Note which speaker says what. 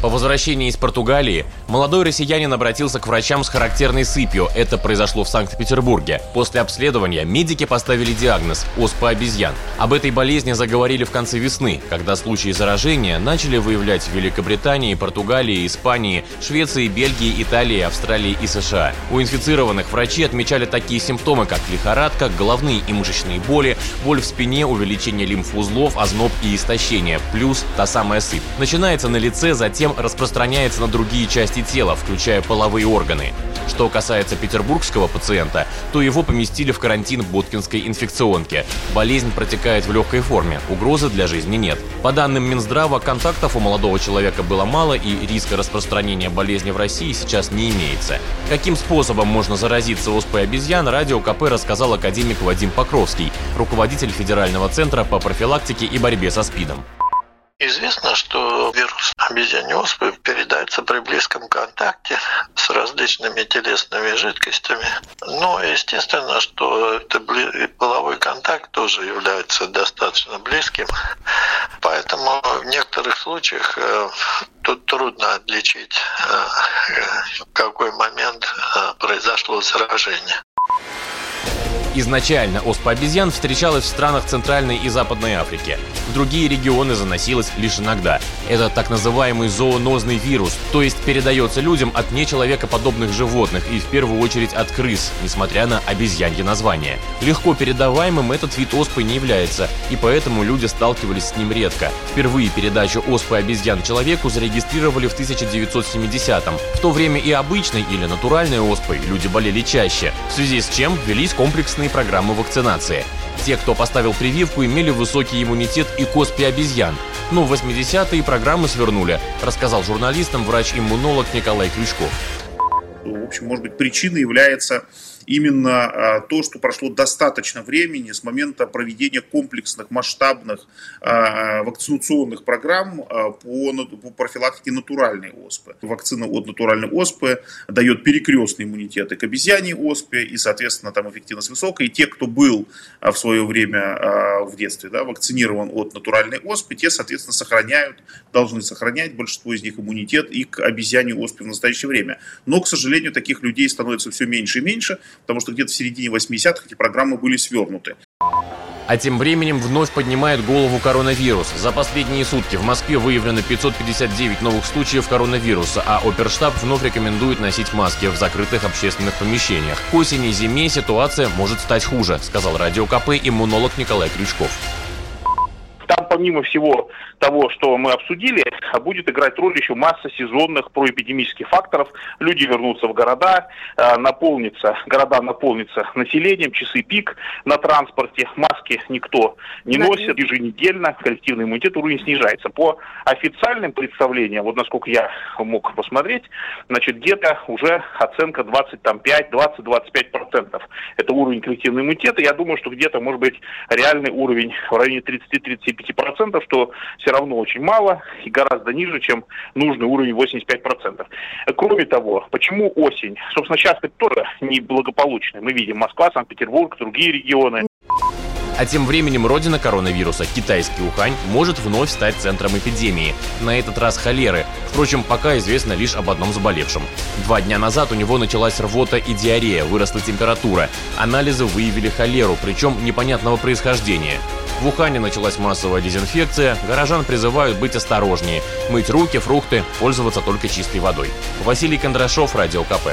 Speaker 1: По возвращении из Португалии молодой россиянин обратился к врачам с характерной сыпью. Это произошло в Санкт-Петербурге. После обследования медики поставили диагноз – оспа обезьян. Об этой болезни заговорили в конце весны, когда случаи заражения начали выявлять в Великобритании, Португалии, Испании, Швеции, Бельгии, Италии, Австралии и США. У инфицированных врачи отмечали такие симптомы, как лихорадка, головные и мышечные боли, боль в спине, увеличение лимфоузлов, озноб и истощение, плюс та самая сыпь. Начинается на лице, затем затем распространяется на другие части тела, включая половые органы. Что касается петербургского пациента, то его поместили в карантин Боткинской инфекционке. Болезнь протекает в легкой форме, угрозы для жизни нет. По данным Минздрава, контактов у молодого человека было мало и риска распространения болезни в России сейчас не имеется. Каким способом можно заразиться оспой обезьян, радио КП рассказал академик Вадим Покровский, руководитель Федерального центра по профилактике и борьбе со СПИДом.
Speaker 2: Известно, что вирус обезьяньей оспы передается при близком контакте с различными телесными жидкостями. Но естественно, что это половой контакт тоже является достаточно близким. Поэтому в некоторых случаях э, тут трудно отличить, э, в какой момент э, произошло заражение.
Speaker 1: Изначально оспа обезьян встречалась в странах Центральной и Западной Африки. В другие регионы заносилась лишь иногда. Это так называемый зоонозный вирус, то есть передается людям от нечеловекоподобных животных и в первую очередь от крыс, несмотря на обезьянье название. Легко передаваемым этот вид оспы не является, и поэтому люди сталкивались с ним редко. Впервые передачу оспы обезьян человеку зарегистрировали в 1970-м. В то время и обычной или натуральной оспой люди болели чаще, в связи с чем велись комплексные комплексные программы вакцинации. Те, кто поставил прививку, имели высокий иммунитет и к оспе обезьян. Но в 80-е программы свернули, рассказал журналистам врач-иммунолог Николай Крючков.
Speaker 3: В общем, может быть, причиной является именно а, то, что прошло достаточно времени с момента проведения комплексных, масштабных а, вакцинационных программ а, по, профилактике натуральной оспы. Вакцина от натуральной оспы дает перекрестный иммунитет и к обезьяне оспе, и, соответственно, там эффективность высокая. И те, кто был в свое время в детстве да, вакцинирован от натуральной оспы, те, соответственно, сохраняют, должны сохранять большинство из них иммунитет и к обезьяне оспе в настоящее время. Но, к сожалению, таких людей становится все меньше и меньше, потому что где-то в середине 80-х эти программы были свернуты.
Speaker 1: А тем временем вновь поднимает голову коронавирус. За последние сутки в Москве выявлено 559 новых случаев коронавируса, а Оперштаб вновь рекомендует носить маски в закрытых общественных помещениях. К осени-зиме ситуация может стать хуже, сказал Радио КП иммунолог Николай Крючков
Speaker 4: помимо всего того, что мы обсудили, будет играть роль еще масса сезонных проэпидемических факторов. Люди вернутся в города, э, наполнится, города наполнятся населением, часы пик на транспорте, маски никто не носит, еженедельно коллективный иммунитет уровень снижается. По официальным представлениям, вот насколько я мог посмотреть, значит, где-то уже оценка 25, 20, 25 процентов. Это уровень коллективного иммунитета. Я думаю, что где-то, может быть, реальный уровень в районе 30-35 процентов, что все равно очень мало и гораздо ниже, чем нужный уровень 85 процентов. Кроме того, почему осень? Собственно, сейчас это тоже неблагополучно. Мы видим Москва, Санкт-Петербург, другие регионы.
Speaker 1: А тем временем родина коронавируса, китайский Ухань, может вновь стать центром эпидемии. На этот раз холеры. Впрочем, пока известно лишь об одном заболевшем. Два дня назад у него началась рвота и диарея, выросла температура. Анализы выявили холеру, причем непонятного происхождения. В Ухане началась массовая дезинфекция, горожан призывают быть осторожнее, мыть руки, фрукты, пользоваться только чистой водой. Василий Кондрашов, Радио КП.